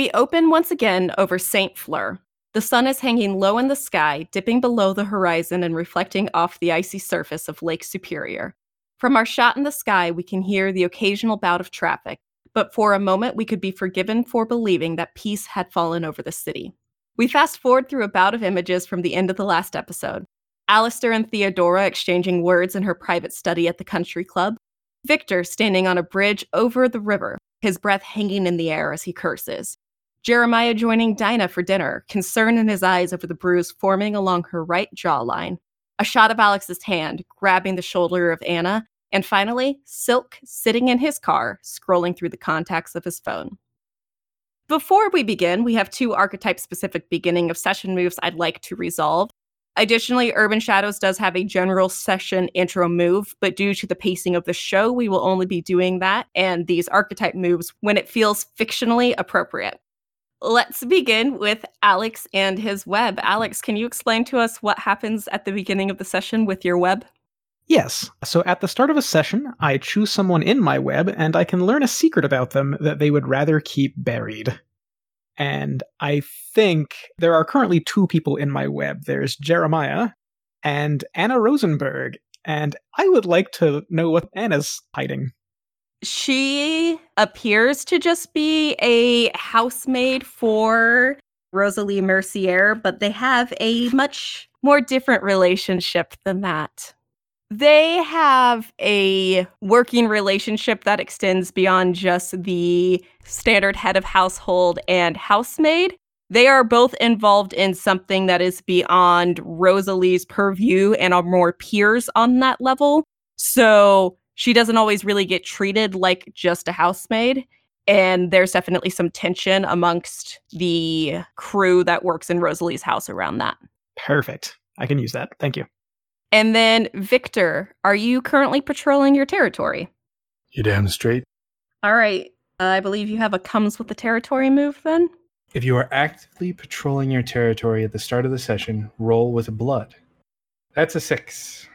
We open once again over St. Fleur. The sun is hanging low in the sky, dipping below the horizon and reflecting off the icy surface of Lake Superior. From our shot in the sky, we can hear the occasional bout of traffic, but for a moment we could be forgiven for believing that peace had fallen over the city. We fast forward through a bout of images from the end of the last episode. Alistair and Theodora exchanging words in her private study at the country club. Victor standing on a bridge over the river, his breath hanging in the air as he curses. Jeremiah joining Dinah for dinner, concern in his eyes over the bruise forming along her right jawline. A shot of Alex's hand grabbing the shoulder of Anna, and finally, Silk sitting in his car, scrolling through the contacts of his phone. Before we begin, we have two archetype specific beginning of session moves I'd like to resolve. Additionally, Urban Shadows does have a general session intro move, but due to the pacing of the show, we will only be doing that and these archetype moves when it feels fictionally appropriate. Let's begin with Alex and his web. Alex, can you explain to us what happens at the beginning of the session with your web? Yes. So at the start of a session, I choose someone in my web and I can learn a secret about them that they would rather keep buried. And I think there are currently two people in my web. There's Jeremiah and Anna Rosenberg. And I would like to know what Anna's hiding. She appears to just be a housemaid for Rosalie Mercier, but they have a much more different relationship than that. They have a working relationship that extends beyond just the standard head of household and housemaid. They are both involved in something that is beyond Rosalie's purview and are more peers on that level. So she doesn't always really get treated like just a housemaid. And there's definitely some tension amongst the crew that works in Rosalie's house around that. Perfect. I can use that. Thank you. And then, Victor, are you currently patrolling your territory? You damn straight. All right. Uh, I believe you have a comes with the territory move then? If you are actively patrolling your territory at the start of the session, roll with blood. That's a six.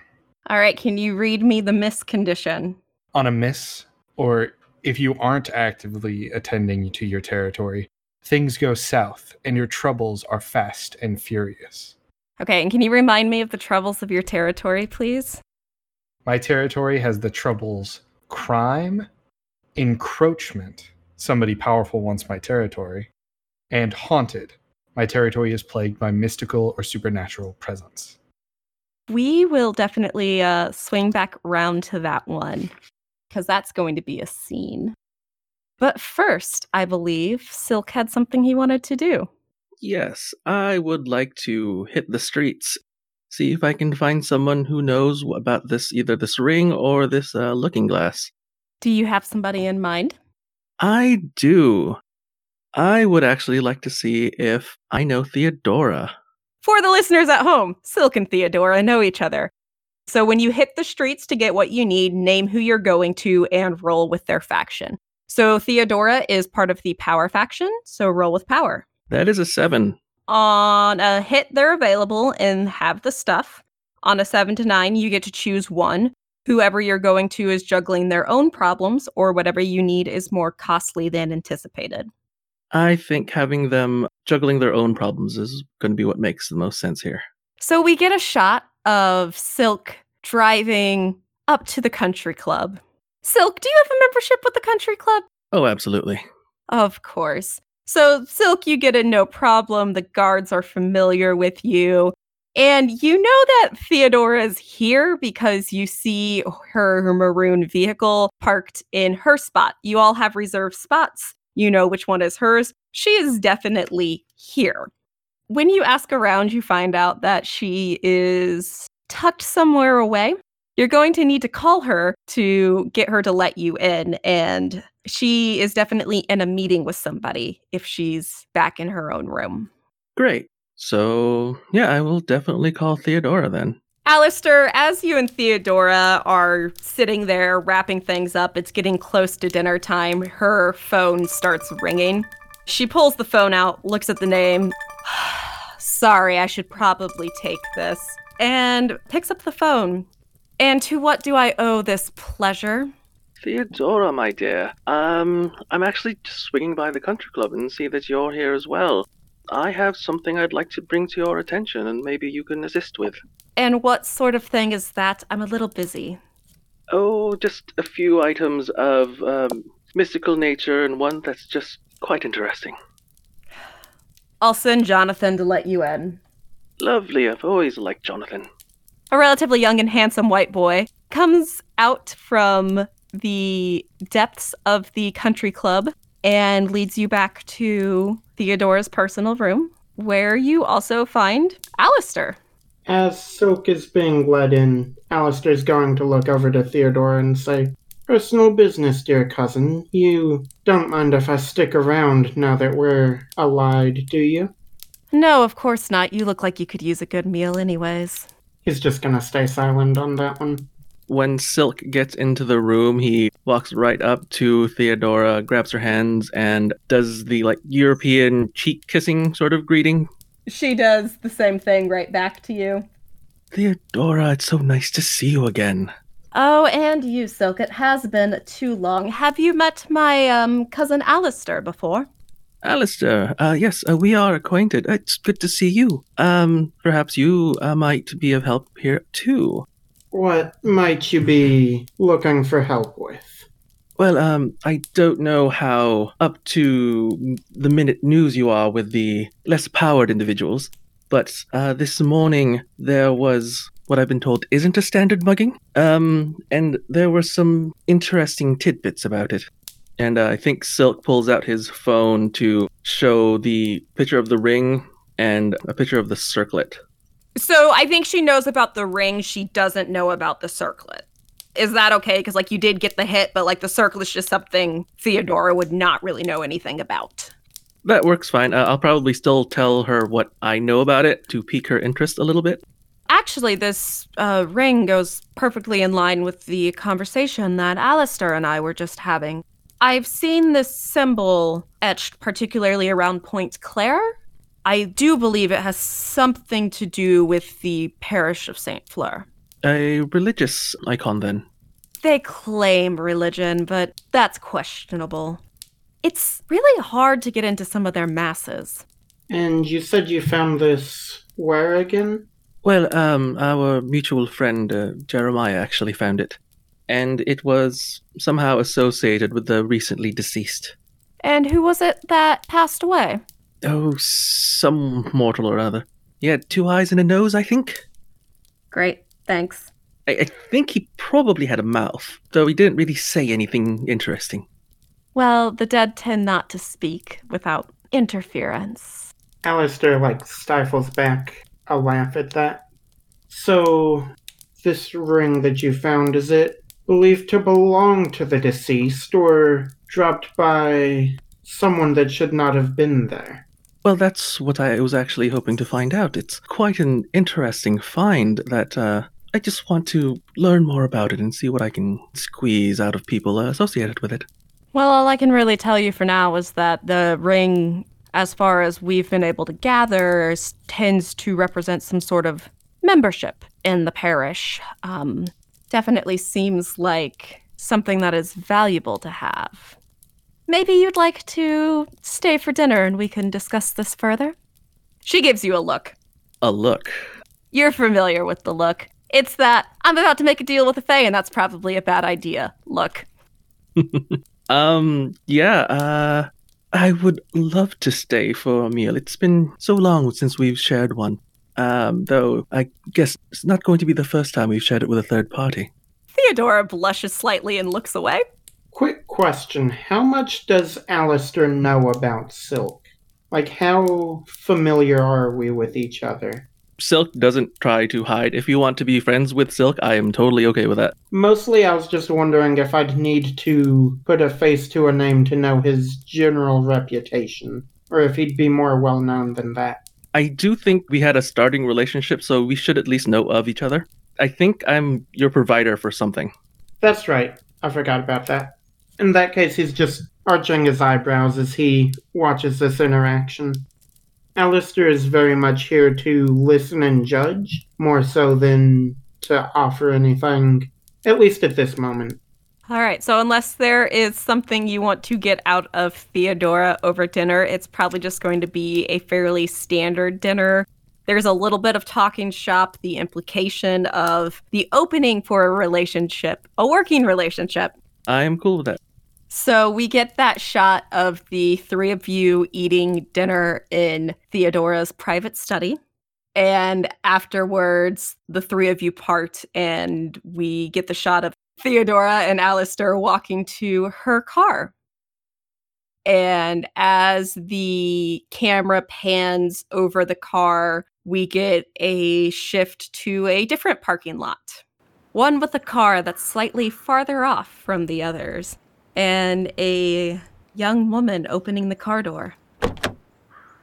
All right. Can you read me the miss condition? On a miss, or if you aren't actively attending to your territory, things go south and your troubles are fast and furious. Okay, and can you remind me of the troubles of your territory, please? My territory has the troubles crime, encroachment, somebody powerful wants my territory, and haunted. My territory is plagued by mystical or supernatural presence. We will definitely uh, swing back round to that one because that's going to be a scene. But first, I believe Silk had something he wanted to do. Yes, I would like to hit the streets, see if I can find someone who knows about this, either this ring or this uh, looking glass. Do you have somebody in mind? I do. I would actually like to see if I know Theodora. For the listeners at home, Silk and Theodora know each other. So when you hit the streets to get what you need, name who you're going to and roll with their faction. So Theodora is part of the power faction, so roll with power. That is a seven. On a hit, they're available and have the stuff. On a seven to nine, you get to choose one. Whoever you're going to is juggling their own problems, or whatever you need is more costly than anticipated. I think having them juggling their own problems is going to be what makes the most sense here. So we get a shot of Silk driving up to the country club. Silk, do you have a membership with the country club? Oh, absolutely. Of course. So, Silk, you get a no problem. The guards are familiar with you. And you know that Theodora is here because you see her, her maroon vehicle parked in her spot. You all have reserved spots. You know which one is hers. She is definitely here. When you ask around, you find out that she is tucked somewhere away. You're going to need to call her to get her to let you in. And she is definitely in a meeting with somebody if she's back in her own room. Great. So, yeah, I will definitely call Theodora then. Alistair, as you and Theodora are sitting there wrapping things up, it's getting close to dinner time. Her phone starts ringing. She pulls the phone out, looks at the name. Sorry, I should probably take this. And picks up the phone. And to what do I owe this pleasure? Theodora, my dear, um, I'm actually just swinging by the country club and see that you're here as well. I have something I'd like to bring to your attention, and maybe you can assist with. And what sort of thing is that? I'm a little busy. Oh, just a few items of um, mystical nature, and one that's just quite interesting. I'll send Jonathan to let you in. Lovely, I've always liked Jonathan. A relatively young and handsome white boy comes out from the depths of the country club and leads you back to Theodora's personal room, where you also find Alistair. As Silk is being led in, Alistair's going to look over to Theodora and say, Personal business, dear cousin. You don't mind if I stick around now that we're allied, do you? No, of course not. You look like you could use a good meal, anyways. He's just gonna stay silent on that one. When Silk gets into the room, he walks right up to Theodora, grabs her hands, and does the like European cheek kissing sort of greeting. She does the same thing right back to you. Theodora, it's so nice to see you again. Oh, and you, Silk. It has been too long. Have you met my um, cousin Alistair before? Alistair, uh, yes, uh, we are acquainted. It's good to see you. Um, perhaps you uh, might be of help here too. What might you be looking for help with? Well, um, I don't know how up to the minute news you are with the less powered individuals, but uh, this morning there was what I've been told isn't a standard mugging. Um, and there were some interesting tidbits about it. And uh, I think Silk pulls out his phone to show the picture of the ring and a picture of the circlet. So I think she knows about the ring. She doesn't know about the circlet. Is that okay? Because like you did get the hit, but like the circlet is just something Theodora would not really know anything about. That works fine. Uh, I'll probably still tell her what I know about it to pique her interest a little bit. Actually, this uh, ring goes perfectly in line with the conversation that Alistair and I were just having. I've seen this symbol etched particularly around Point Claire. I do believe it has something to do with the parish of St. Fleur. A religious icon, then. They claim religion, but that's questionable. It's really hard to get into some of their masses. And you said you found this where again? Well, um, our mutual friend uh, Jeremiah actually found it, and it was somehow associated with the recently deceased. And who was it that passed away? Oh, some mortal or other. He had two eyes and a nose, I think. Great, thanks. I, I think he probably had a mouth, though he didn't really say anything interesting. Well, the dead tend not to speak without interference. Alistair, like, stifles back a laugh at that. So, this ring that you found, is it believed to belong to the deceased or dropped by someone that should not have been there? Well, that's what I was actually hoping to find out. It's quite an interesting find that uh, I just want to learn more about it and see what I can squeeze out of people associated with it. Well, all I can really tell you for now is that the ring, as far as we've been able to gather, tends to represent some sort of membership in the parish. Um, definitely seems like something that is valuable to have. Maybe you'd like to stay for dinner and we can discuss this further? She gives you a look. A look. You're familiar with the look. It's that I'm about to make a deal with a Fae and that's probably a bad idea. Look. Um, yeah, uh, I would love to stay for a meal. It's been so long since we've shared one. Um, though I guess it's not going to be the first time we've shared it with a third party. Theodora blushes slightly and looks away. Quick question How much does Alistair know about Silk? Like, how familiar are we with each other? Silk doesn't try to hide. If you want to be friends with Silk, I am totally okay with that. Mostly, I was just wondering if I'd need to put a face to a name to know his general reputation, or if he'd be more well known than that. I do think we had a starting relationship, so we should at least know of each other. I think I'm your provider for something. That's right. I forgot about that. In that case, he's just arching his eyebrows as he watches this interaction. Alistair is very much here to listen and judge, more so than to offer anything, at least at this moment. All right, so unless there is something you want to get out of Theodora over dinner, it's probably just going to be a fairly standard dinner. There's a little bit of talking shop, the implication of the opening for a relationship, a working relationship. I am cool with that. So we get that shot of the three of you eating dinner in Theodora's private study. And afterwards, the three of you part, and we get the shot of Theodora and Alistair walking to her car. And as the camera pans over the car, we get a shift to a different parking lot. One with a car that's slightly farther off from the others, and a young woman opening the car door.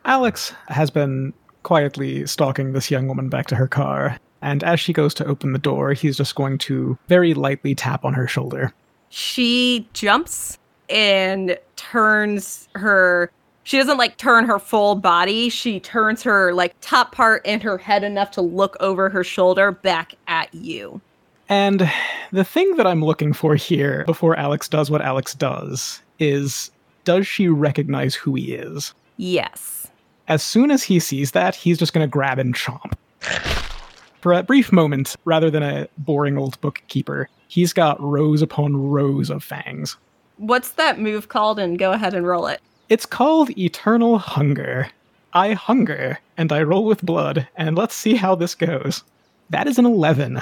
Alex has been quietly stalking this young woman back to her car, and as she goes to open the door, he's just going to very lightly tap on her shoulder. She jumps and turns her she doesn't like turn her full body she turns her like top part and her head enough to look over her shoulder back at you And the thing that I'm looking for here before Alex does what Alex does is does she recognize who he is? yes As soon as he sees that, he's just going to grab and chomp. For a brief moment, rather than a boring old bookkeeper, he's got rows upon rows of fangs. what's that move called and go ahead and roll it It's called Eternal Hunger. I hunger, and I roll with blood, and let's see how this goes. That is an 11.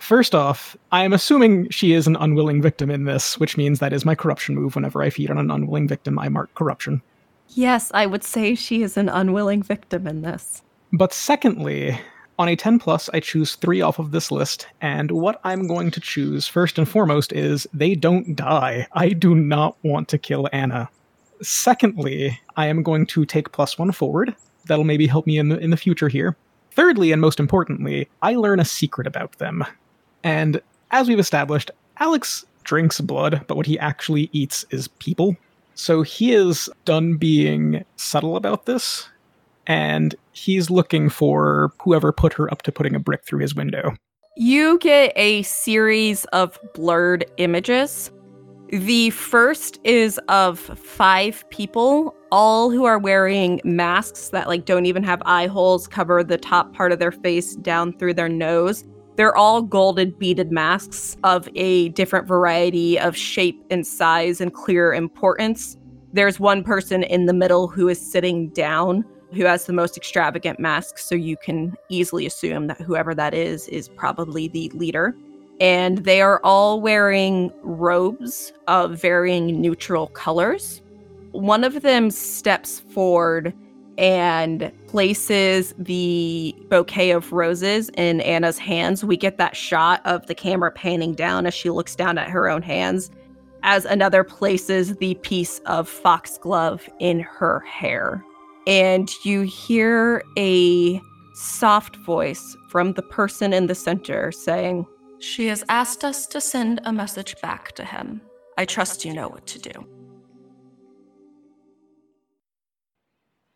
First off, I am assuming she is an unwilling victim in this, which means that is my corruption move. Whenever I feed on an unwilling victim, I mark corruption. yes i would say she is an unwilling victim in this But secondly, on a 10 plus, I choose three off of this list, and what I'm going to choose first and foremost is they don't die. I do not want to kill Anna. Secondly, I am going to take plus one forward. That'll maybe help me in the, in the future here. Thirdly, and most importantly, I learn a secret about them. And as we've established, Alex drinks blood, but what he actually eats is people. So he is done being subtle about this, and he's looking for whoever put her up to putting a brick through his window. You get a series of blurred images. The first is of five people, all who are wearing masks that like don't even have eye holes, cover the top part of their face down through their nose. They're all golden beaded masks of a different variety of shape and size and clear importance. There's one person in the middle who is sitting down who has the most extravagant mask, so you can easily assume that whoever that is is probably the leader. And they are all wearing robes of varying neutral colors. One of them steps forward and places the bouquet of roses in Anna's hands. We get that shot of the camera panning down as she looks down at her own hands, as another places the piece of foxglove in her hair and you hear a soft voice from the person in the center saying, She has asked us to send a message back to him. I trust you know what to do.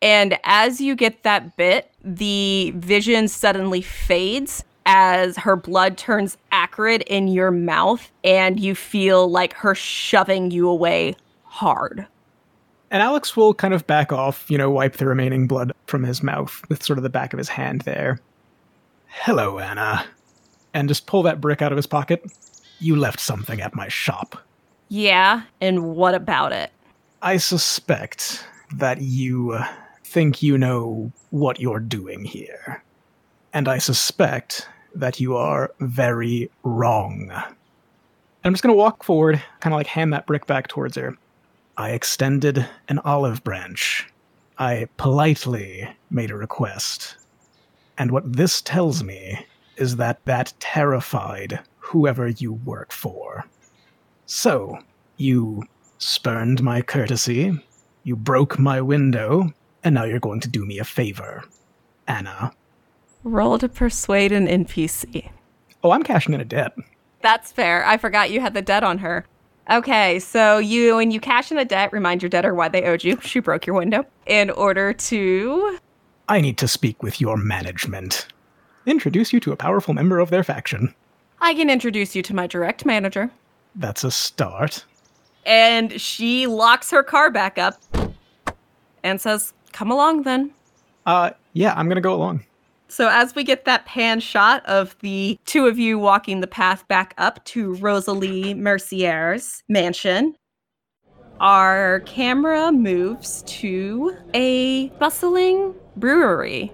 And as you get that bit, the vision suddenly fades as her blood turns acrid in your mouth, and you feel like her shoving you away hard. And Alex will kind of back off, you know, wipe the remaining blood from his mouth with sort of the back of his hand there. Hello, Anna. And just pull that brick out of his pocket. You left something at my shop. Yeah, and what about it? I suspect that you uh, think you know what you're doing here. And I suspect that you are very wrong. And I'm just going to walk forward, kind of like hand that brick back towards her. I extended an olive branch. I politely made a request. And what this tells me is that that terrified whoever you work for. So, you spurned my courtesy, you broke my window, and now you're going to do me a favor. Anna. Roll to persuade an NPC. Oh, I'm cashing in a debt. That's fair. I forgot you had the debt on her. Okay, so you when you cash in a debt, remind your debtor why they owed you. She broke your window in order to I need to speak with your management. Introduce you to a powerful member of their faction. I can introduce you to my direct manager. That's a start. And she locks her car back up and says, Come along then. Uh, yeah, I'm gonna go along. So, as we get that pan shot of the two of you walking the path back up to Rosalie Mercier's mansion, our camera moves to a bustling brewery.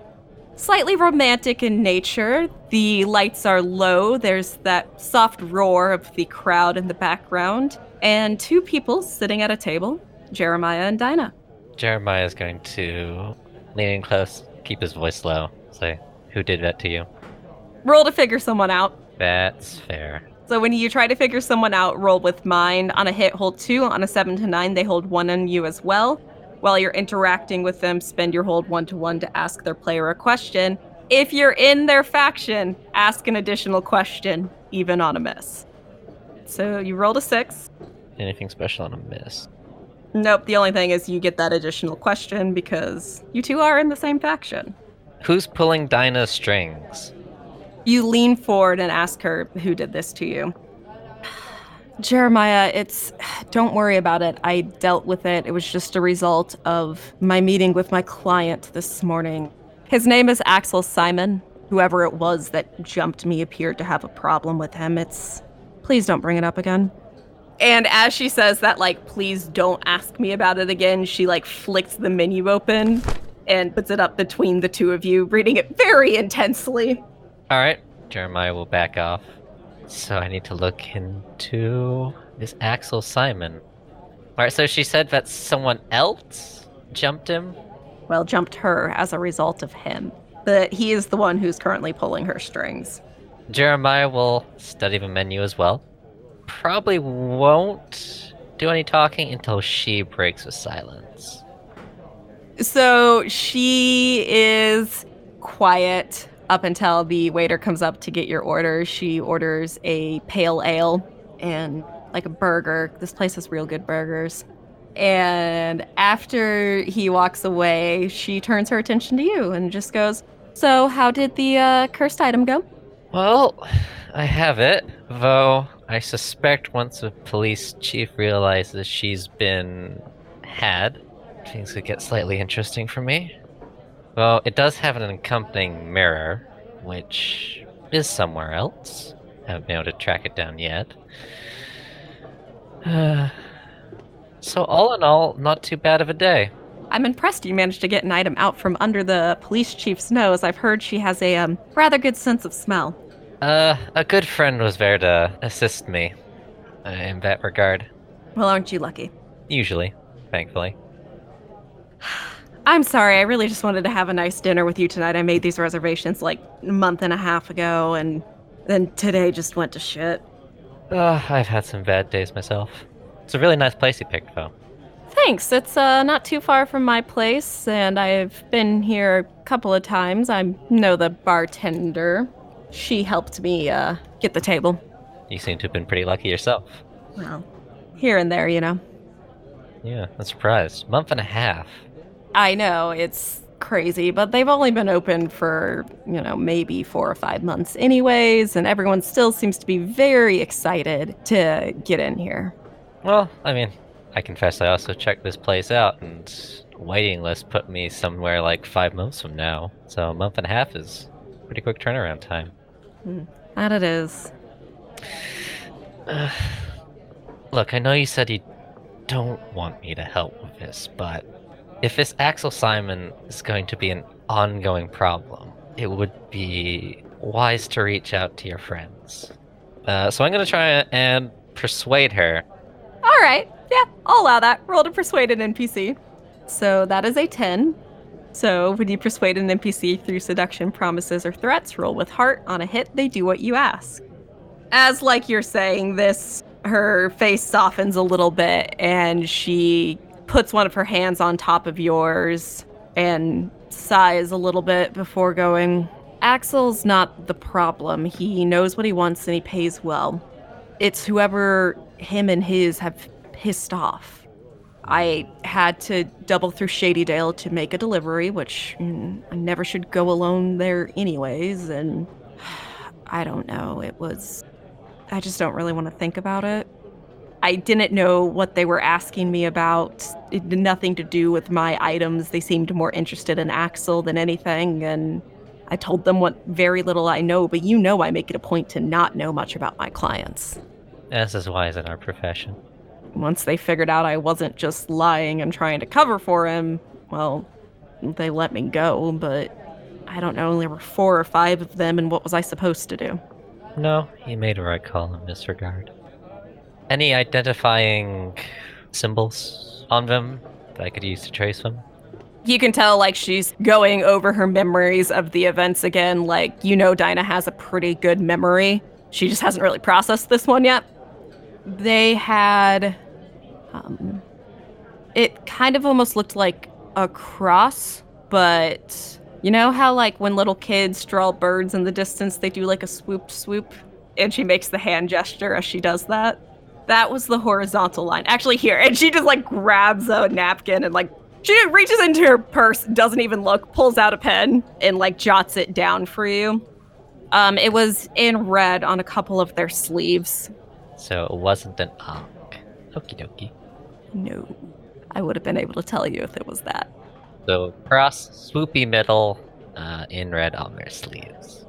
Slightly romantic in nature. The lights are low. There's that soft roar of the crowd in the background. And two people sitting at a table Jeremiah and Dinah. Jeremiah is going to lean in close, keep his voice low, say, Who did that to you? Roll to figure someone out. That's fair. So when you try to figure someone out, roll with mind. On a hit, hold two. On a seven to nine, they hold one on you as well. While you're interacting with them, spend your hold one to one to ask their player a question. If you're in their faction, ask an additional question, even on a miss. So you rolled a six. Anything special on a miss? Nope, the only thing is you get that additional question because you two are in the same faction. Who's pulling Dinah's strings? You lean forward and ask her who did this to you. Jeremiah, it's. Don't worry about it. I dealt with it. It was just a result of my meeting with my client this morning. His name is Axel Simon. Whoever it was that jumped me appeared to have a problem with him. It's. Please don't bring it up again. And as she says that, like, please don't ask me about it again, she, like, flicks the menu open and puts it up between the two of you, reading it very intensely. All right, Jeremiah will back off. So I need to look into this Axel Simon. All right, so she said that someone else jumped him. Well, jumped her as a result of him. But he is the one who's currently pulling her strings. Jeremiah will study the menu as well. Probably won't do any talking until she breaks the silence. So she is quiet up until the waiter comes up to get your order. She orders a pale ale and like a burger. This place has real good burgers. And after he walks away, she turns her attention to you and just goes, So, how did the uh, cursed item go? Well, I have it, though I suspect once the police chief realizes she's been had, things could get slightly interesting for me. Well, it does have an accompanying mirror, which is somewhere else. I haven't been able to track it down yet. Uh, so, all in all, not too bad of a day. I'm impressed you managed to get an item out from under the police chief's nose. I've heard she has a um, rather good sense of smell. Uh, a good friend was there to assist me uh, in that regard. Well, aren't you lucky? Usually, thankfully. I'm sorry. I really just wanted to have a nice dinner with you tonight. I made these reservations like a month and a half ago, and then today just went to shit. Uh, I've had some bad days myself. It's a really nice place you picked, though. Thanks. It's uh, not too far from my place, and I've been here a couple of times. I know the bartender. She helped me uh, get the table. You seem to have been pretty lucky yourself. Well, here and there, you know. Yeah, I'm surprised. Month and a half. I know it's crazy, but they've only been open for, you know, maybe four or five months, anyways, and everyone still seems to be very excited to get in here. Well, I mean, I confess I also checked this place out, and waiting list put me somewhere like five months from now. So a month and a half is pretty quick turnaround time. That it is. Look, I know you said you don't want me to help with this, but if this Axel Simon is going to be an ongoing problem, it would be wise to reach out to your friends. Uh, so I'm going to try and persuade her. All right. Yeah, I'll allow that. Roll to persuade an NPC. So that is a 10. So when you persuade an NPC through seduction, promises, or threats, roll with heart. On a hit, they do what you ask. As like you're saying this, her face softens a little bit and she puts one of her hands on top of yours and sighs a little bit before going, Axel's not the problem. He knows what he wants and he pays well. It's whoever him and his have pissed off. I had to double through Shadydale to make a delivery, which mm, I never should go alone there, anyways. And I don't know. It was. I just don't really want to think about it. I didn't know what they were asking me about. It had nothing to do with my items. They seemed more interested in Axel than anything, and I told them what very little I know, but you know I make it a point to not know much about my clients. As is wise in our profession. Once they figured out I wasn't just lying and trying to cover for him, well, they let me go, but I don't know, there were four or five of them, and what was I supposed to do? No, he made a right call in this regard. Any identifying symbols on them that I could use to trace them? You can tell, like, she's going over her memories of the events again. Like, you know, Dinah has a pretty good memory. She just hasn't really processed this one yet. They had. Um, it kind of almost looked like a cross, but you know how, like, when little kids draw birds in the distance, they do like a swoop swoop? And she makes the hand gesture as she does that. That was the horizontal line. Actually, here. And she just, like, grabs a napkin and, like, she reaches into her purse, doesn't even look, pulls out a pen, and, like, jots it down for you. Um, it was in red on a couple of their sleeves. So it wasn't an Ankh. Okie dokie. No. I would have been able to tell you if it was that. So cross, swoopy middle, uh, in red on their sleeves.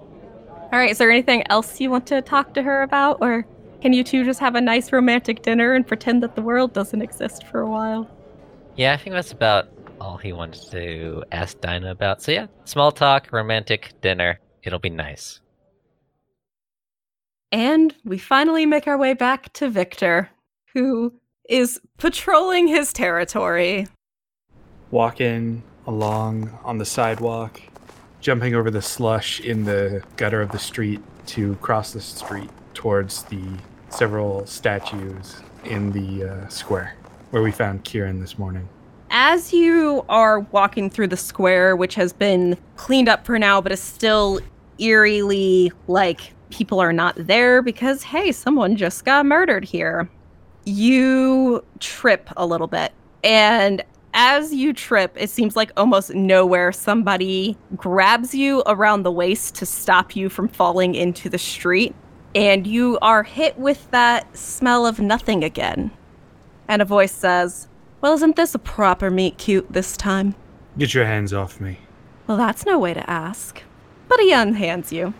All right, is there anything else you want to talk to her about? Or can you two just have a nice romantic dinner and pretend that the world doesn't exist for a while? Yeah, I think that's about all he wanted to ask Dinah about. So yeah, small talk, romantic dinner. It'll be nice. And we finally make our way back to Victor, who is patrolling his territory. Walking along on the sidewalk, jumping over the slush in the gutter of the street to cross the street towards the several statues in the uh, square where we found Kieran this morning. As you are walking through the square, which has been cleaned up for now, but is still eerily like people are not there because, hey, someone just got murdered here, you trip a little bit. And as you trip, it seems like almost nowhere somebody grabs you around the waist to stop you from falling into the street. And you are hit with that smell of nothing again. And a voice says, Well, isn't this a proper meet cute this time? Get your hands off me. Well, that's no way to ask. But he unhands you.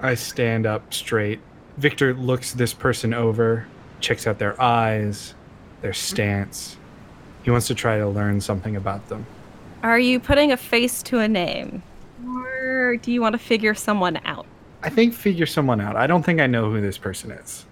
I stand up straight. Victor looks this person over, checks out their eyes, their stance. He wants to try to learn something about them. Are you putting a face to a name? Or do you want to figure someone out? I think figure someone out. I don't think I know who this person is.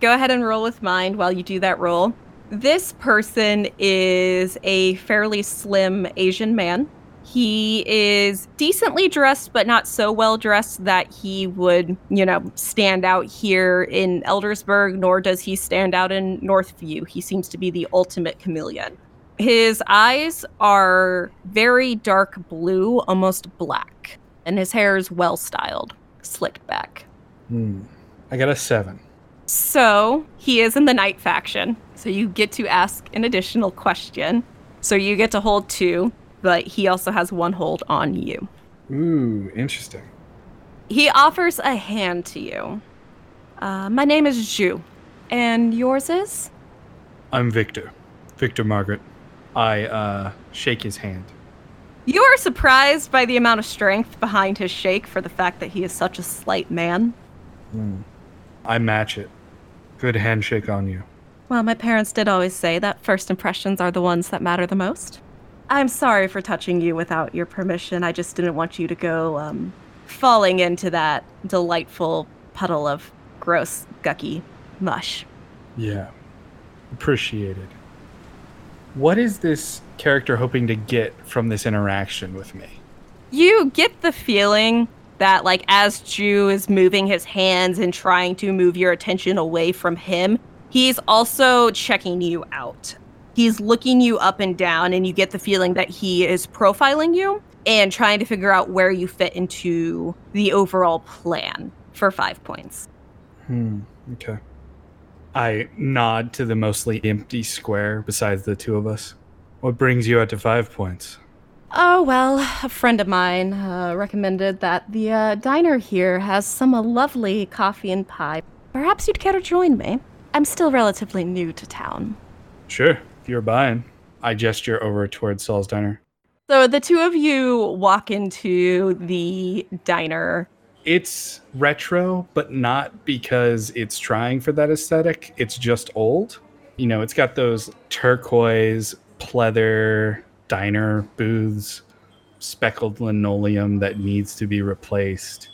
Go ahead and roll with mind while you do that roll. This person is a fairly slim Asian man. He is decently dressed, but not so well dressed that he would, you know, stand out here in Eldersburg, nor does he stand out in Northview. He seems to be the ultimate chameleon. His eyes are very dark blue, almost black, and his hair is well styled, slicked back. Hmm. I got a seven. So he is in the night faction. So you get to ask an additional question. So you get to hold two, but he also has one hold on you. Ooh, interesting. He offers a hand to you. Uh, my name is Zhu. And yours is? I'm Victor. Victor Margaret. I uh, shake his hand. You are surprised by the amount of strength behind his shake for the fact that he is such a slight man. Hmm. I match it. Good handshake on you. Well, my parents did always say that first impressions are the ones that matter the most. I'm sorry for touching you without your permission. I just didn't want you to go um, falling into that delightful puddle of gross, gucky mush. Yeah. Appreciated. What is this character hoping to get from this interaction with me? You get the feeling that, like, as Zhu is moving his hands and trying to move your attention away from him, he's also checking you out. He's looking you up and down, and you get the feeling that he is profiling you and trying to figure out where you fit into the overall plan for five points. Hmm. Okay. I nod to the mostly empty square besides the two of us. What brings you out to five points? Oh, well, a friend of mine uh, recommended that the uh, diner here has some uh, lovely coffee and pie. Perhaps you'd care to join me. I'm still relatively new to town. Sure, if you're buying. I gesture over towards Saul's diner. So the two of you walk into the diner. It's retro, but not because it's trying for that aesthetic. It's just old. You know, it's got those turquoise pleather diner booths, speckled linoleum that needs to be replaced.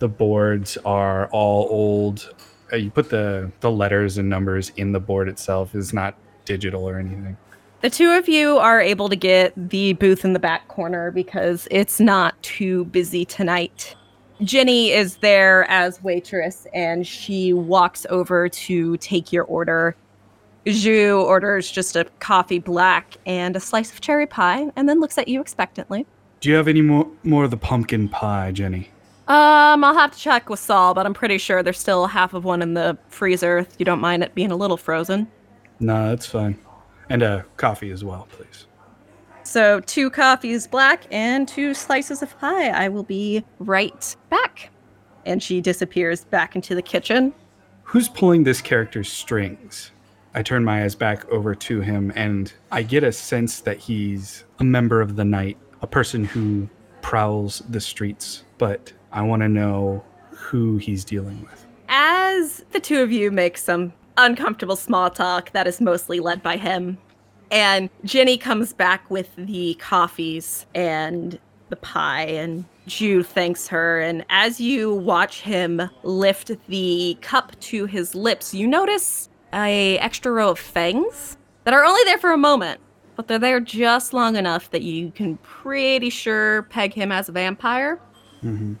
The boards are all old. Uh, you put the the letters and numbers in the board itself is not digital or anything. The two of you are able to get the booth in the back corner because it's not too busy tonight. Jenny is there as waitress and she walks over to take your order. Zhu orders just a coffee black and a slice of cherry pie and then looks at you expectantly. Do you have any more more of the pumpkin pie, Jenny? Um, I'll have to check with Saul, but I'm pretty sure there's still half of one in the freezer. If you don't mind it being a little frozen. No, that's fine. And a coffee as well, please. So, two coffees black and two slices of pie. I will be right back. And she disappears back into the kitchen. Who's pulling this character's strings? I turn my eyes back over to him and I get a sense that he's a member of the night, a person who prowls the streets, but I want to know who he's dealing with. As the two of you make some uncomfortable small talk that is mostly led by him, and Jenny comes back with the coffees and the pie, and Zhu thanks her. And as you watch him lift the cup to his lips, you notice a extra row of fangs that are only there for a moment, but they're there just long enough that you can pretty sure peg him as a vampire. Mm-hmm.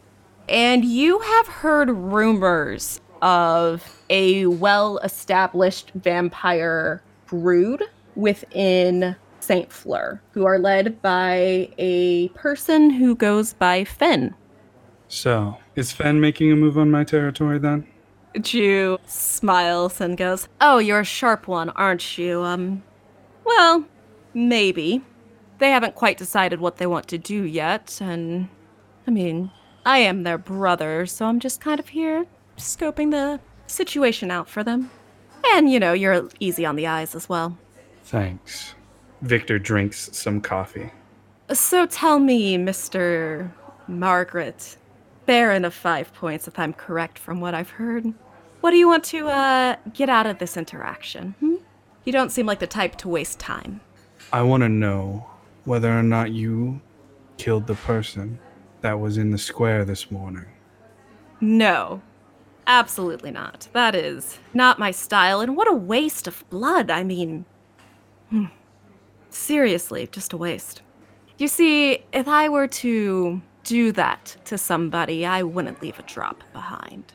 And you have heard rumors of a well established vampire brood within St. Fleur, who are led by a person who goes by Fen. So, is Fen making a move on my territory then? Zhu smiles and goes, Oh, you're a sharp one, aren't you? Um, well, maybe. They haven't quite decided what they want to do yet, and I mean, I am their brother, so I'm just kind of here scoping the situation out for them. And, you know, you're easy on the eyes as well. Thanks. Victor drinks some coffee. So tell me, Mr. Margaret, Baron of Five Points, if I'm correct from what I've heard, what do you want to uh, get out of this interaction? Hmm? You don't seem like the type to waste time. I want to know whether or not you killed the person that was in the square this morning. No, absolutely not. That is not my style, and what a waste of blood. I mean, hmm. seriously, just a waste. You see, if I were to do that to somebody, I wouldn't leave a drop behind.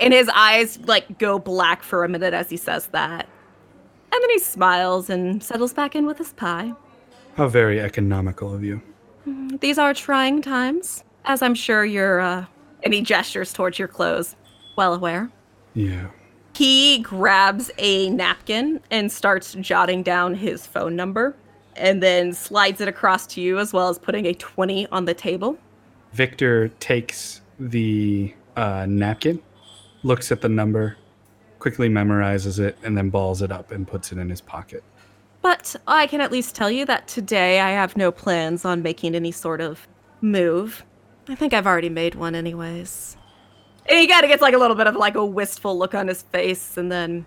And his eyes like go black for a minute as he says that. And then he smiles and settles back in with his pie. How very economical of you. These are trying times, as I'm sure you're, uh, and he gestures towards your clothes, well aware. Yeah. He grabs a napkin and starts jotting down his phone number and then slides it across to you as well as putting a 20 on the table. Victor takes the uh, napkin, looks at the number, quickly memorizes it, and then balls it up and puts it in his pocket. But I can at least tell you that today I have no plans on making any sort of move. I think I've already made one, anyways. And he kind of gets like a little bit of like a wistful look on his face, and then.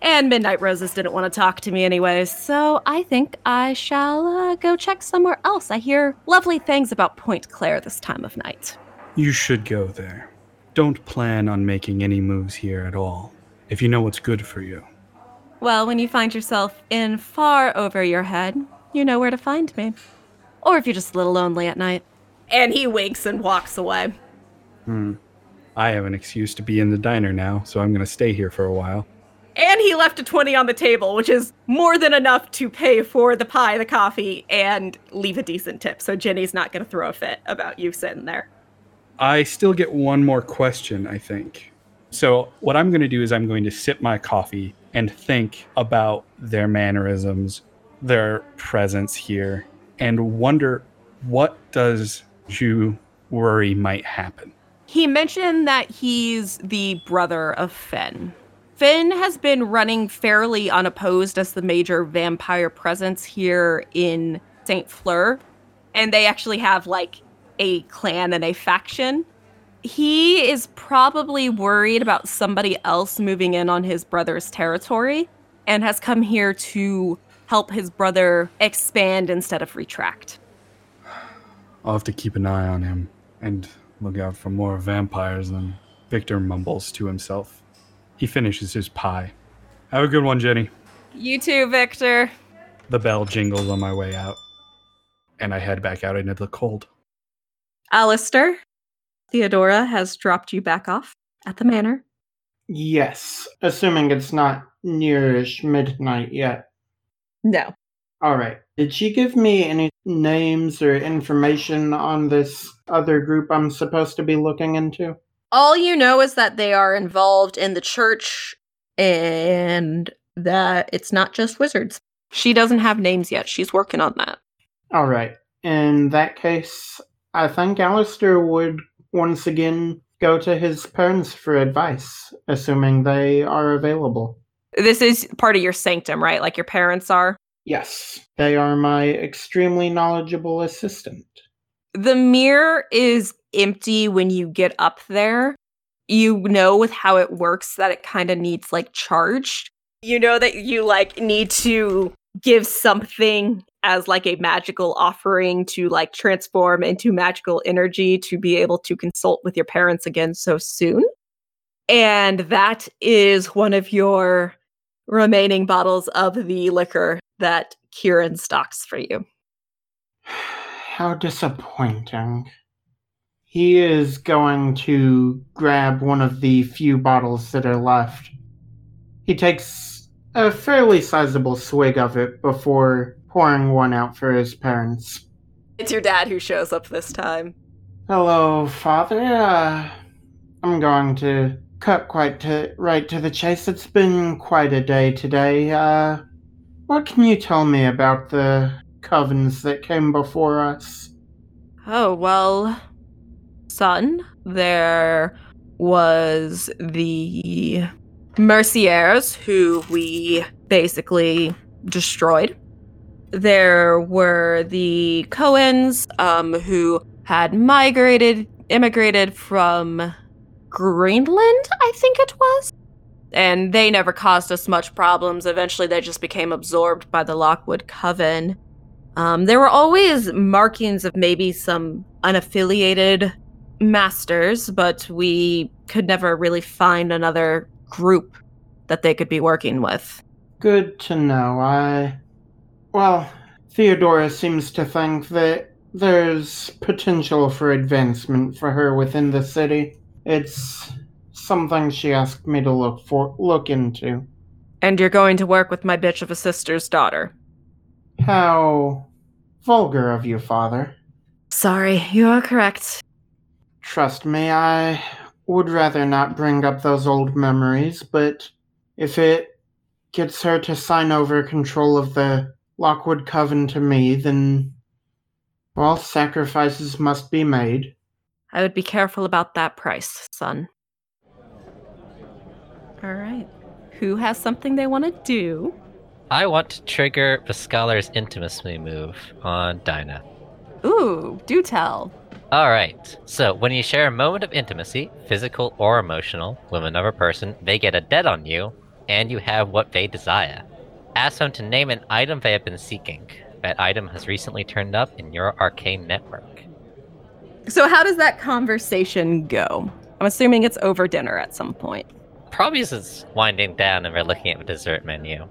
And Midnight Roses didn't want to talk to me anyway, so I think I shall uh, go check somewhere else. I hear lovely things about Point Claire this time of night. You should go there. Don't plan on making any moves here at all, if you know what's good for you. Well, when you find yourself in far over your head, you know where to find me. Or if you're just a little lonely at night. And he winks and walks away. Hmm. I have an excuse to be in the diner now, so I'm going to stay here for a while. And he left a 20 on the table, which is more than enough to pay for the pie, the coffee, and leave a decent tip. So Jenny's not going to throw a fit about you sitting there. I still get one more question, I think. So, what I'm going to do is I'm going to sip my coffee and think about their mannerisms, their presence here, and wonder what does you worry might happen. He mentioned that he's the brother of Finn. Finn has been running fairly unopposed as the major vampire presence here in St. Fleur. And they actually have like a clan and a faction. He is probably worried about somebody else moving in on his brother's territory and has come here to help his brother expand instead of retract. I'll have to keep an eye on him and look out for more vampires than Victor mumbles to himself. He finishes his pie. Have a good one, Jenny. You too, Victor. The bell jingles on my way out, and I head back out into the cold. Alistair, Theodora has dropped you back off at the manor. Yes, assuming it's not nearish midnight yet. No. All right. Did she give me any names or information on this other group I'm supposed to be looking into? All you know is that they are involved in the church and that it's not just wizards. She doesn't have names yet. She's working on that. All right. In that case, I think Alistair would once again go to his parents for advice, assuming they are available. This is part of your sanctum, right? Like your parents are? Yes, they are my extremely knowledgeable assistant. The mirror is empty when you get up there. You know with how it works that it kind of needs like charged. You know that you like need to give something as like a magical offering to like transform into magical energy to be able to consult with your parents again so soon. And that is one of your remaining bottles of the liquor that Kieran stocks for you. How disappointing. He is going to grab one of the few bottles that are left. He takes a fairly sizable swig of it before pouring one out for his parents. It's your dad who shows up this time. Hello, Father. Uh, I'm going to cut quite to, right to the chase. It's been quite a day today. Uh, what can you tell me about the covens that came before us? Oh, well, son, there was the Merciers, who we basically destroyed. There were the Cohens, um, who had migrated, immigrated from Greenland, I think it was. And they never caused us much problems. Eventually, they just became absorbed by the Lockwood Coven. Um, there were always markings of maybe some unaffiliated masters, but we could never really find another group that they could be working with. Good to know. I. Well, Theodora seems to think that there's potential for advancement for her within the city. It's something she asked me to look for look into. And you're going to work with my bitch of a sister's daughter. How vulgar of you, father. Sorry, you are correct. Trust me, I would rather not bring up those old memories, but if it gets her to sign over control of the Lockwood Coven to me, then well, sacrifices must be made. I would be careful about that price, son. All right. Who has something they want to do? I want to trigger the scholar's intimacy move on Dinah. Ooh, do tell. All right. So, when you share a moment of intimacy, physical or emotional, with another person, they get a debt on you, and you have what they desire. Ask them to name an item they have been seeking. That item has recently turned up in your arcane network. So, how does that conversation go? I'm assuming it's over dinner at some point. Probably as it's winding down and we're looking at the dessert menu.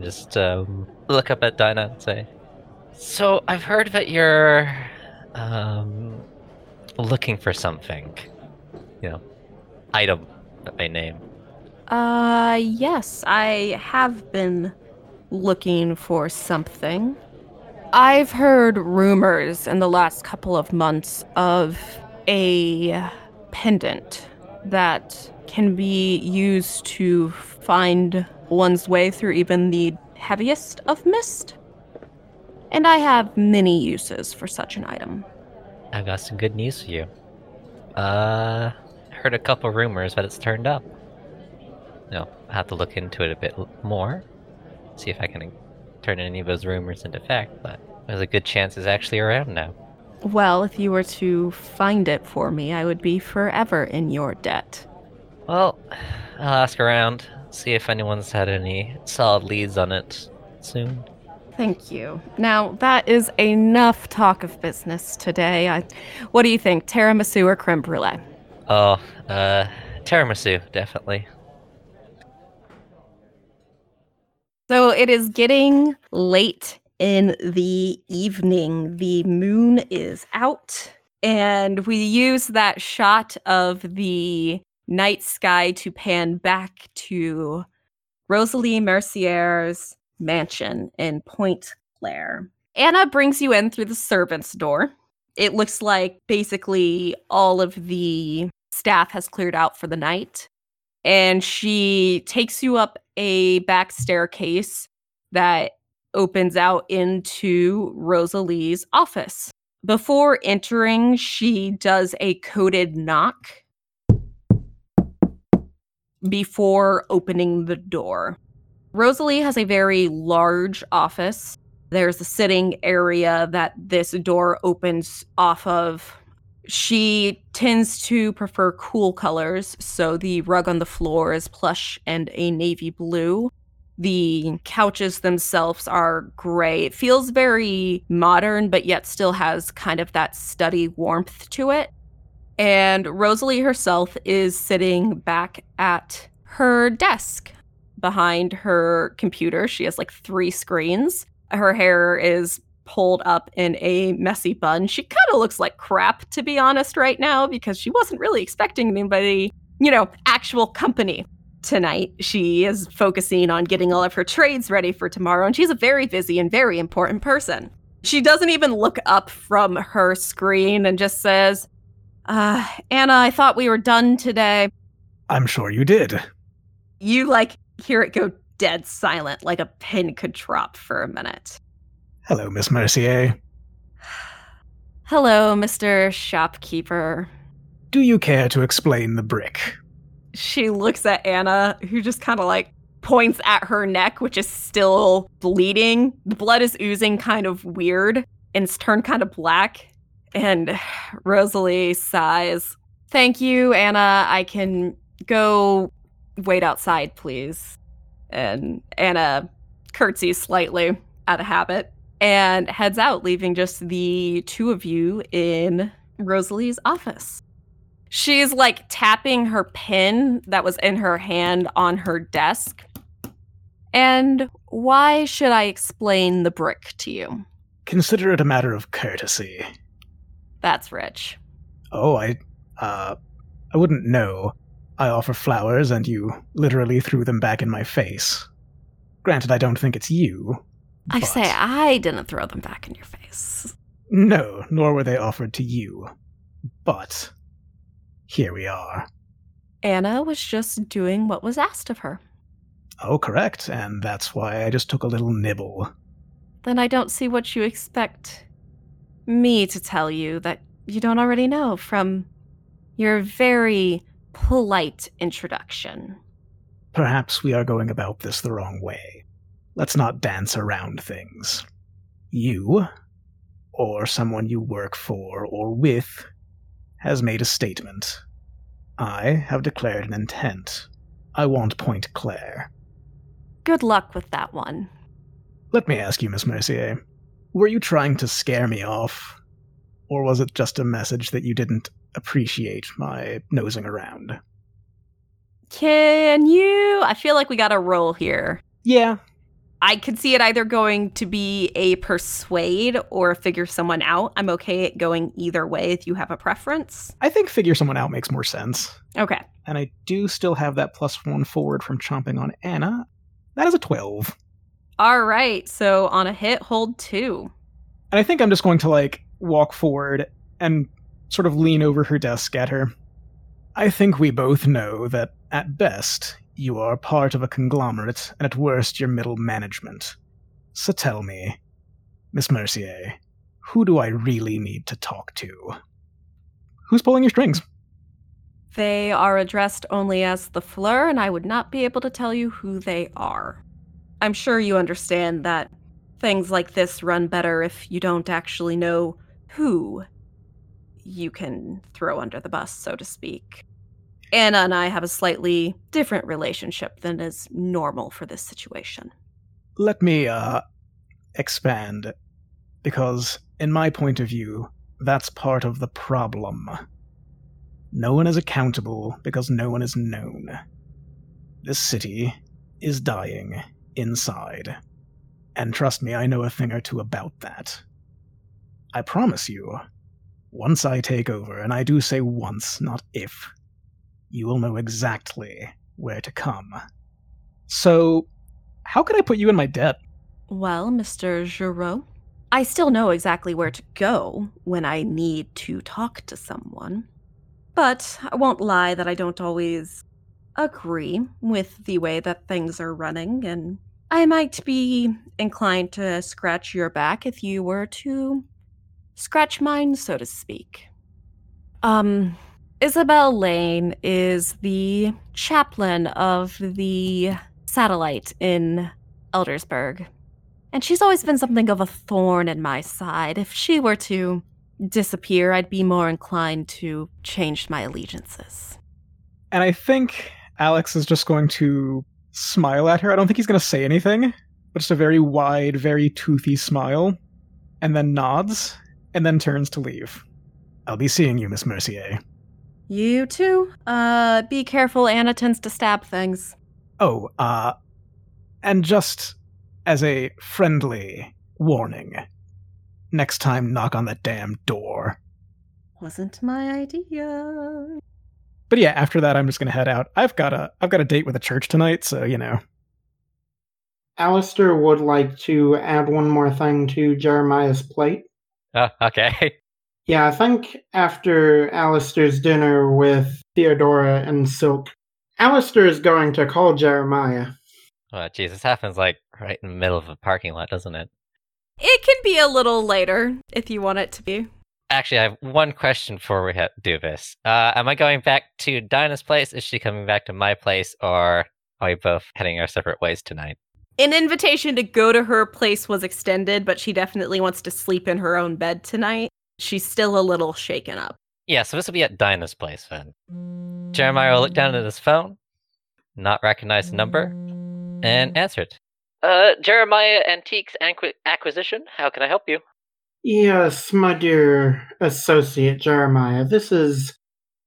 Just um, look up at Dinah and say, So, I've heard that you're um, looking for something. You know, item that they name. Uh, yes, I have been looking for something. I've heard rumors in the last couple of months of a pendant that can be used to find one's way through even the heaviest of mist. And I have many uses for such an item. I've got some good news for you. Uh, heard a couple rumors that it's turned up. know, I have to look into it a bit more, see if I can turn any of those rumors into fact. But there's a good chance it's actually around now. Well, if you were to find it for me, I would be forever in your debt. Well, I'll ask around, see if anyone's had any solid leads on it soon. Thank you. Now, that is enough talk of business today. I, what do you think, tiramisu or creme brulee? Oh, uh, tiramisu, definitely. So it is getting late in the evening. The moon is out, and we use that shot of the night sky to pan back to Rosalie Mercier's mansion in Point Claire. Anna brings you in through the servants' door. It looks like basically all of the staff has cleared out for the night. And she takes you up a back staircase that opens out into Rosalie's office. Before entering, she does a coded knock before opening the door. Rosalie has a very large office. There's a sitting area that this door opens off of. She tends to prefer cool colors, so the rug on the floor is plush and a navy blue. The couches themselves are gray. It feels very modern, but yet still has kind of that study warmth to it. And Rosalie herself is sitting back at her desk behind her computer. She has like three screens. Her hair is pulled up in a messy bun. She kind of looks like crap, to be honest, right now, because she wasn't really expecting anybody, you know, actual company tonight. She is focusing on getting all of her trades ready for tomorrow, and she's a very busy and very important person. She doesn't even look up from her screen and just says, uh, Anna, I thought we were done today. I'm sure you did. You like hear it go dead silent, like a pin could drop for a minute. Hello, Miss Mercier. Hello, Mr. Shopkeeper. Do you care to explain the brick? She looks at Anna, who just kind of like points at her neck, which is still bleeding. The blood is oozing kind of weird and it's turned kind of black. And Rosalie sighs. Thank you, Anna. I can go wait outside, please. And Anna curtsies slightly out of habit and heads out, leaving just the two of you in Rosalie's office. She's like tapping her pen that was in her hand on her desk. And why should I explain the brick to you? Consider it a matter of courtesy. That's rich. Oh, I, uh, I wouldn't know. I offer flowers and you literally threw them back in my face. Granted, I don't think it's you. I but- say I didn't throw them back in your face. No, nor were they offered to you. But here we are. Anna was just doing what was asked of her. Oh, correct, and that's why I just took a little nibble. Then I don't see what you expect me to tell you that you don't already know from your very polite introduction. Perhaps we are going about this the wrong way. Let's not dance around things. You, or someone you work for or with, has made a statement. I have declared an intent. I want Point Claire. Good luck with that one. Let me ask you, Miss Mercier, were you trying to scare me off? Or was it just a message that you didn't appreciate my nosing around? Can you? I feel like we got a roll here. Yeah, I could see it either going to be a persuade or figure someone out. I'm okay at going either way if you have a preference. I think figure someone out makes more sense. Okay. And I do still have that plus one forward from chomping on Anna. That is a 12. All right. So on a hit, hold two. And I think I'm just going to like walk forward and sort of lean over her desk at her. I think we both know that at best you are part of a conglomerate, and at worst you're middle management. So tell me, Miss Mercier, who do I really need to talk to? Who's pulling your strings? They are addressed only as the Fleur, and I would not be able to tell you who they are. I'm sure you understand that things like this run better if you don't actually know who you can throw under the bus, so to speak. Anna and I have a slightly different relationship than is normal for this situation. Let me, uh, expand. Because, in my point of view, that's part of the problem. No one is accountable because no one is known. This city is dying inside. And trust me, I know a thing or two about that. I promise you, once I take over, and I do say once, not if, you will know exactly where to come. So, how can I put you in my debt? Well, Mr. Giraud, I still know exactly where to go when I need to talk to someone. But I won't lie that I don't always agree with the way that things are running, and I might be inclined to scratch your back if you were to scratch mine, so to speak. Um, Isabel Lane is the chaplain of the satellite in Eldersburg. And she's always been something of a thorn in my side. If she were to disappear, I'd be more inclined to change my allegiances. And I think Alex is just going to smile at her. I don't think he's going to say anything, but just a very wide, very toothy smile, and then nods, and then turns to leave. I'll be seeing you, Miss Mercier. You too? Uh, be careful. Anna tends to stab things. Oh, uh, and just as a friendly warning, next time knock on the damn door. Wasn't my idea. But yeah, after that, I'm just gonna head out. I've got a I've got a date with a church tonight, so you know. Alistair would like to add one more thing to Jeremiah's plate. Oh, okay. Yeah, I think after Alistair's dinner with Theodora and Silk, Alistair is going to call Jeremiah. Oh, geez, this happens like right in the middle of a parking lot, doesn't it? It can be a little later if you want it to be. Actually, I have one question before we ha- do this. Uh, am I going back to Dinah's place? Is she coming back to my place, or are we both heading our separate ways tonight? An invitation to go to her place was extended, but she definitely wants to sleep in her own bed tonight. She's still a little shaken up. Yeah, so this will be at Dinah's place then. Jeremiah will look down at his phone, not recognize the number, and answer it. Uh, Jeremiah Antiques Anqu- Acquisition, how can I help you? Yes, my dear associate Jeremiah, this is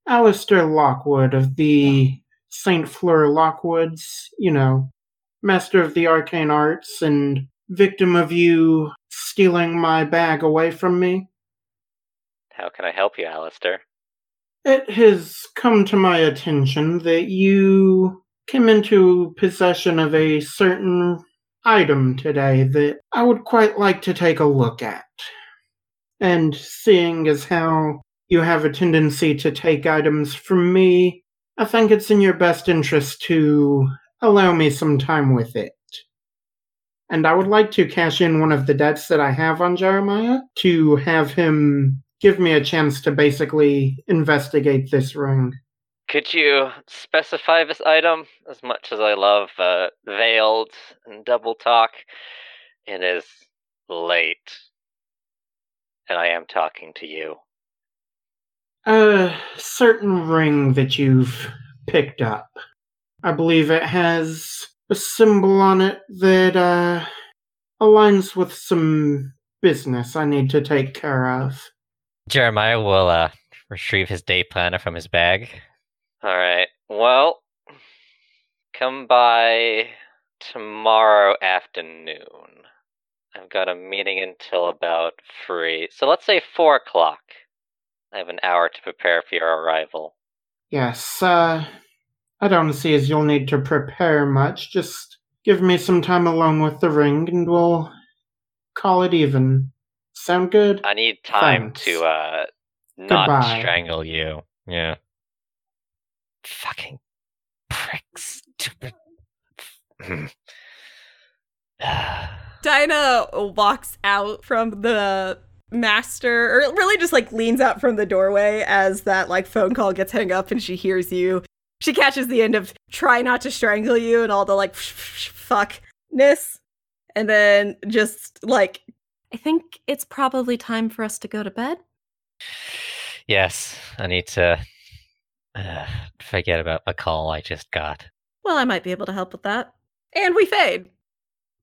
Alistair Lockwood of the St. Fleur Lockwoods, you know, master of the arcane arts and victim of you stealing my bag away from me. How can I help you, Alistair? It has come to my attention that you came into possession of a certain item today that I would quite like to take a look at. And seeing as how you have a tendency to take items from me, I think it's in your best interest to allow me some time with it. And I would like to cash in one of the debts that I have on Jeremiah to have him give me a chance to basically investigate this ring. Could you specify this item? As much as I love uh, veiled and double talk, it is late. And I am talking to you. A certain ring that you've picked up. I believe it has a symbol on it that uh, aligns with some business I need to take care of. Jeremiah will uh, retrieve his day planner from his bag. All right. Well, come by tomorrow afternoon. I've got a meeting until about three. So let's say four o'clock. I have an hour to prepare for your arrival. Yes, uh, I don't see as you'll need to prepare much. Just give me some time alone with the ring and we'll call it even. Sound good? I need time Thanks. to uh not Goodbye. strangle you. Yeah. Fucking pricks. stupid. Dinah walks out from the master, or really just like leans out from the doorway as that like phone call gets hung up and she hears you. She catches the end of try not to strangle you and all the like fuckness. And then just like, I think it's probably time for us to go to bed. Yes, I need to uh, forget about the call I just got. Well, I might be able to help with that. And we fade.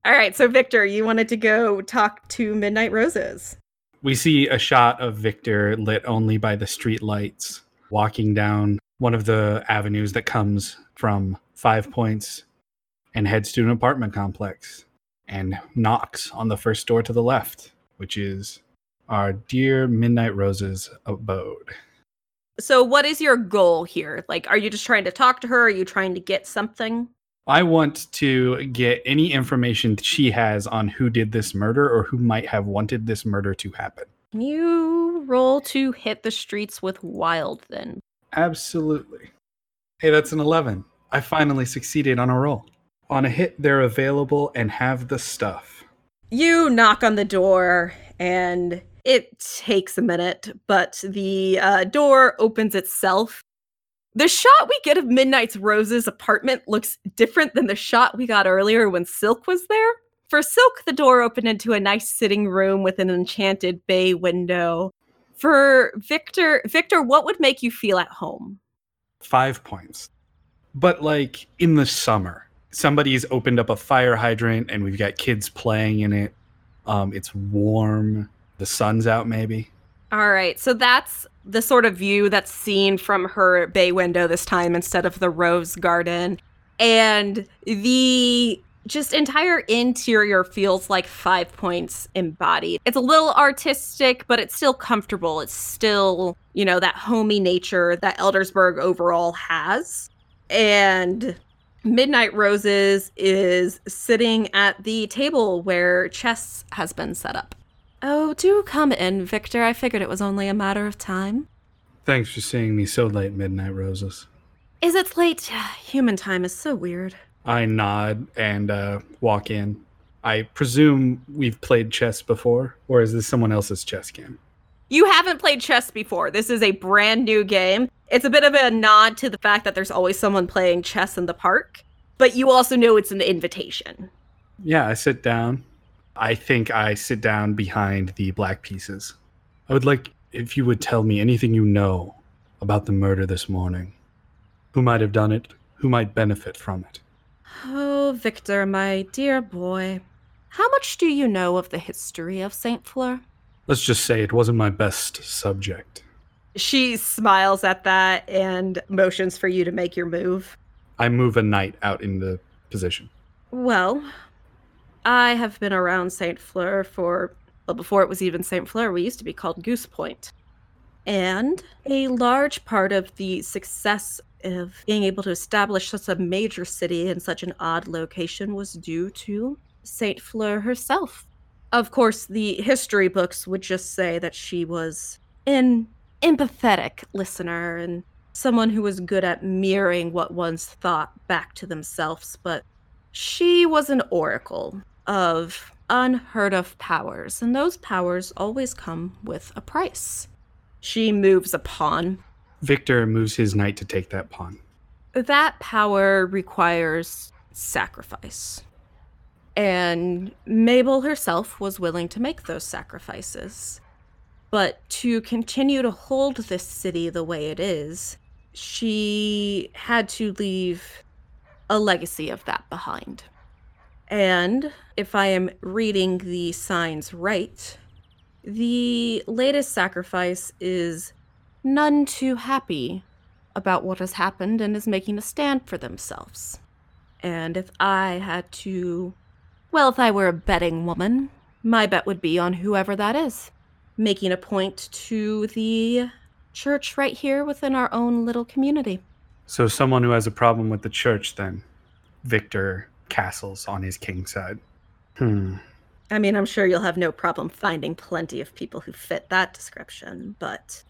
All right, so Victor, you wanted to go talk to Midnight Roses. We see a shot of Victor lit only by the street lights walking down one of the avenues that comes from Five Points and heads to an apartment complex and knocks on the first door to the left, which is our dear Midnight Roses abode. So, what is your goal here? Like, are you just trying to talk to her? Are you trying to get something? I want to get any information she has on who did this murder or who might have wanted this murder to happen. Can you roll to hit the streets with wild then? Absolutely. Hey, that's an 11. I finally succeeded on a roll. On a hit, they're available and have the stuff. You knock on the door and it takes a minute, but the uh, door opens itself the shot we get of Midnight's Rose's apartment looks different than the shot we got earlier when Silk was there. For Silk, the door opened into a nice sitting room with an enchanted bay window. For Victor, Victor, what would make you feel at home? Five points. But like in the summer, somebody's opened up a fire hydrant and we've got kids playing in it. Um, it's warm. The sun's out, maybe. All right. So that's the sort of view that's seen from her bay window this time instead of the rose garden. And the just entire interior feels like five points embodied. It's a little artistic, but it's still comfortable. It's still, you know, that homey nature that Eldersburg overall has. And Midnight Roses is sitting at the table where chess has been set up. Oh, do come in, Victor. I figured it was only a matter of time. Thanks for seeing me so late, Midnight Roses. Is it late? Human time is so weird. I nod and uh, walk in. I presume we've played chess before, or is this someone else's chess game? You haven't played chess before. This is a brand new game. It's a bit of a nod to the fact that there's always someone playing chess in the park, but you also know it's an invitation. Yeah, I sit down. I think I sit down behind the black pieces. I would like if you would tell me anything you know about the murder this morning. Who might have done it? Who might benefit from it? Oh, Victor, my dear boy. How much do you know of the history of St. Fleur? Let's just say it wasn't my best subject. She smiles at that and motions for you to make your move. I move a knight out in the position. Well, I have been around St. Fleur for, well, before it was even St. Fleur, we used to be called Goose Point. And a large part of the success of being able to establish such a major city in such an odd location was due to St. Fleur herself. Of course, the history books would just say that she was an empathetic listener and someone who was good at mirroring what one's thought back to themselves, but she was an oracle of unheard of powers, and those powers always come with a price. She moves a pawn. Victor moves his knight to take that pawn. That power requires sacrifice. And Mabel herself was willing to make those sacrifices. But to continue to hold this city the way it is, she had to leave a legacy of that behind. And if I am reading the signs right, the latest sacrifice is none too happy about what has happened and is making a stand for themselves. And if I had to, well, if I were a betting woman, my bet would be on whoever that is, making a point to the church right here within our own little community. So, someone who has a problem with the church, then, Victor castles on his king side. Hmm. I mean, I'm sure you'll have no problem finding plenty of people who fit that description, but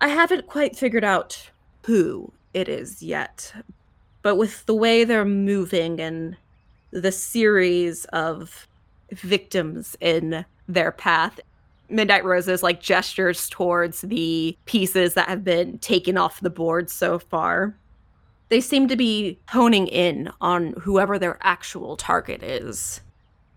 I haven't quite figured out who it is yet. But with the way they're moving and the series of victims in their path, Midnight Roses like gestures towards the pieces that have been taken off the board so far. They seem to be honing in on whoever their actual target is.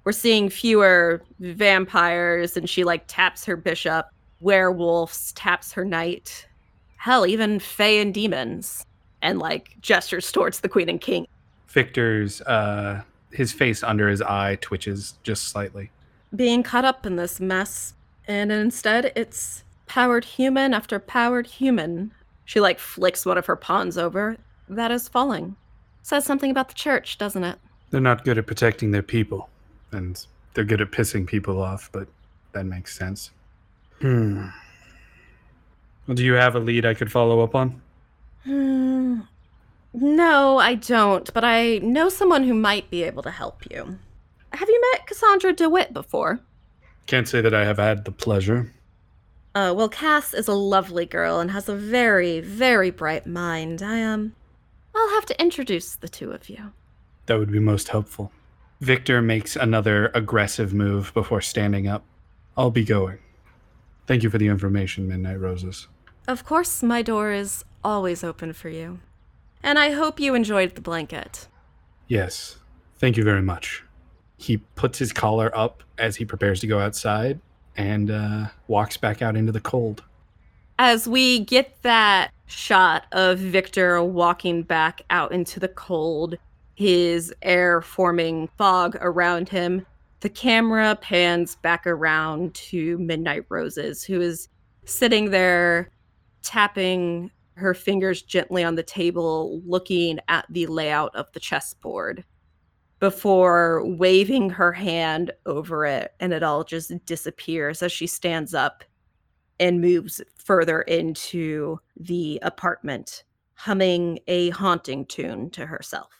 We're seeing fewer vampires, and she like taps her bishop, werewolves, taps her knight, hell, even fae and demons, and like gestures towards the queen and king. Victor's uh his face under his eye twitches just slightly. Being caught up in this mess, and instead it's powered human after powered human. She like flicks one of her pawns over. That is falling. Says something about the church, doesn't it? They're not good at protecting their people, and they're good at pissing people off, but that makes sense. Hmm. Well, do you have a lead I could follow up on? Hmm. No, I don't, but I know someone who might be able to help you. Have you met Cassandra DeWitt before? Can't say that I have had the pleasure. Uh, well, Cass is a lovely girl and has a very, very bright mind. I, um, I'll have to introduce the two of you. That would be most helpful. Victor makes another aggressive move before standing up. I'll be going. Thank you for the information, Midnight Roses. Of course, my door is always open for you. And I hope you enjoyed the blanket. Yes, thank you very much. He puts his collar up as he prepares to go outside and uh, walks back out into the cold. As we get that shot of Victor walking back out into the cold, his air forming fog around him, the camera pans back around to Midnight Roses, who is sitting there tapping her fingers gently on the table, looking at the layout of the chessboard before waving her hand over it, and it all just disappears as she stands up and moves further into the apartment, humming a haunting tune to herself.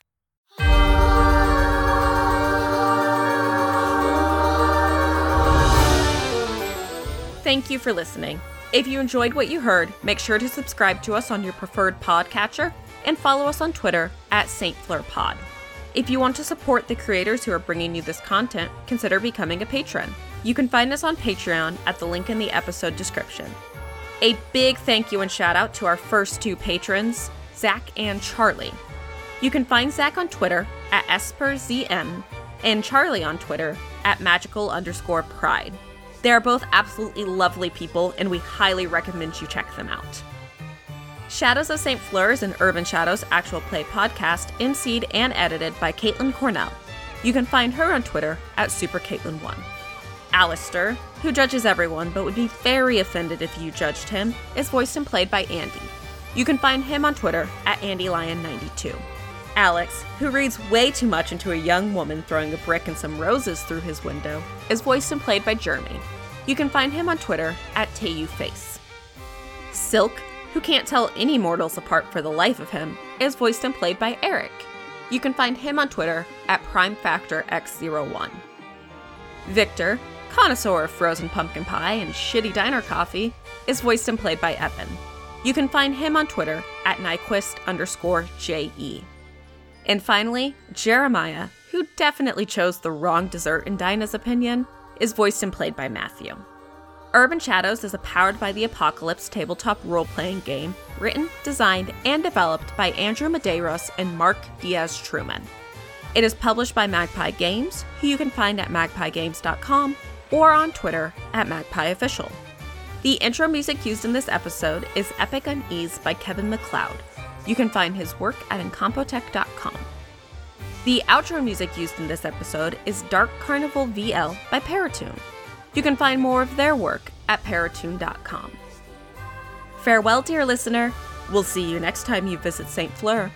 Thank you for listening. If you enjoyed what you heard, make sure to subscribe to us on your preferred podcatcher and follow us on Twitter at St. Fleur Pod. If you want to support the creators who are bringing you this content, consider becoming a patron. You can find us on Patreon at the link in the episode description. A big thank you and shout out to our first two patrons, Zach and Charlie. You can find Zach on Twitter at EsperZM and Charlie on Twitter at magical underscore pride. They are both absolutely lovely people, and we highly recommend you check them out. Shadows of St. Fleur is an Urban Shadows actual play podcast, emceed and edited by Caitlin Cornell. You can find her on Twitter at SuperCaitlin1. Alistair, who judges everyone but would be very offended if you judged him, is voiced and played by Andy. You can find him on Twitter at AndyLion92. Alex, who reads way too much into a young woman throwing a brick and some roses through his window, is voiced and played by Jeremy. You can find him on Twitter at TayuFace. Silk, who can't tell any mortals apart for the life of him, is voiced and played by Eric. You can find him on Twitter at PrimeFactorX01. Victor, connoisseur of frozen pumpkin pie and shitty diner coffee, is voiced and played by Evan. You can find him on Twitter at Nyquist underscore JE. And finally, Jeremiah, who definitely chose the wrong dessert in Dinah's opinion, is voiced and played by Matthew. Urban Shadows is a powered by the apocalypse tabletop role playing game written, designed, and developed by Andrew Medeiros and Mark Diaz Truman. It is published by Magpie Games, who you can find at magpiegames.com or on Twitter at magpieofficial. The intro music used in this episode is Epic Unease by Kevin MacLeod. You can find his work at incompetech.com. The outro music used in this episode is Dark Carnival VL by Paratune. You can find more of their work at paratune.com. Farewell, dear listener. We'll see you next time you visit St. Fleur.